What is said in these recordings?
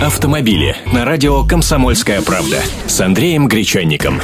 Автомобили на радио «Комсомольская правда» с Андреем Гречанником.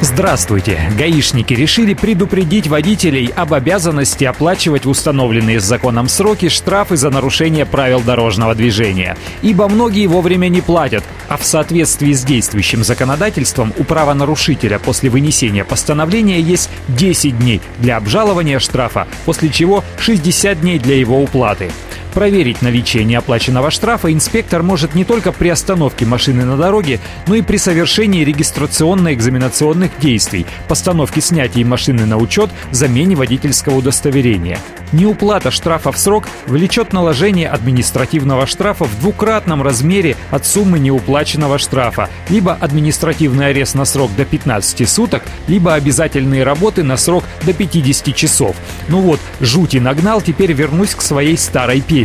Здравствуйте! Гаишники решили предупредить водителей об обязанности оплачивать установленные с законом сроки штрафы за нарушение правил дорожного движения. Ибо многие вовремя не платят, а в соответствии с действующим законодательством у правонарушителя после вынесения постановления есть 10 дней для обжалования штрафа, после чего 60 дней для его уплаты. Проверить наличие неоплаченного штрафа инспектор может не только при остановке машины на дороге, но и при совершении регистрационно-экзаменационных действий, постановке снятия машины на учет, замене водительского удостоверения. Неуплата штрафа в срок влечет наложение административного штрафа в двукратном размере от суммы неуплаченного штрафа, либо административный арест на срок до 15 суток, либо обязательные работы на срок до 50 часов. Ну вот, жути нагнал, теперь вернусь к своей старой песне.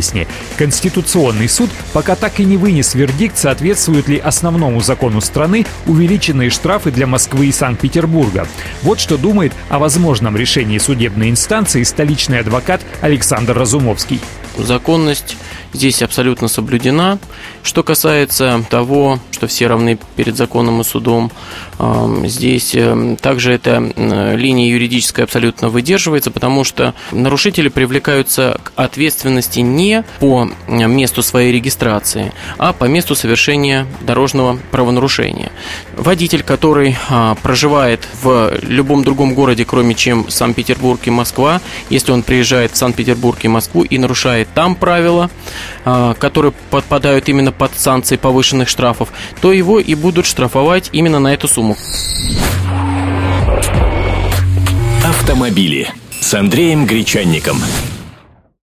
Конституционный суд пока так и не вынес вердикт, соответствуют ли основному закону страны увеличенные штрафы для Москвы и Санкт-Петербурга. Вот что думает о возможном решении судебной инстанции столичный адвокат Александр Разумовский. Законность здесь абсолютно соблюдена. Что касается того, что все равны перед законом и судом, здесь э, также эта линия юридическая абсолютно выдерживается, потому что нарушители привлекаются к ответственности не по месту своей регистрации, а по месту совершения дорожного правонарушения. Водитель, который а, проживает в любом другом городе, кроме чем Санкт-Петербург и Москва, если он приезжает в Санкт-Петербург и Москву и нарушает там правила, а, которые подпадают именно под санкции повышенных штрафов, то его и будут штрафовать именно на эту сумму. Автомобили с Андреем Гречанником.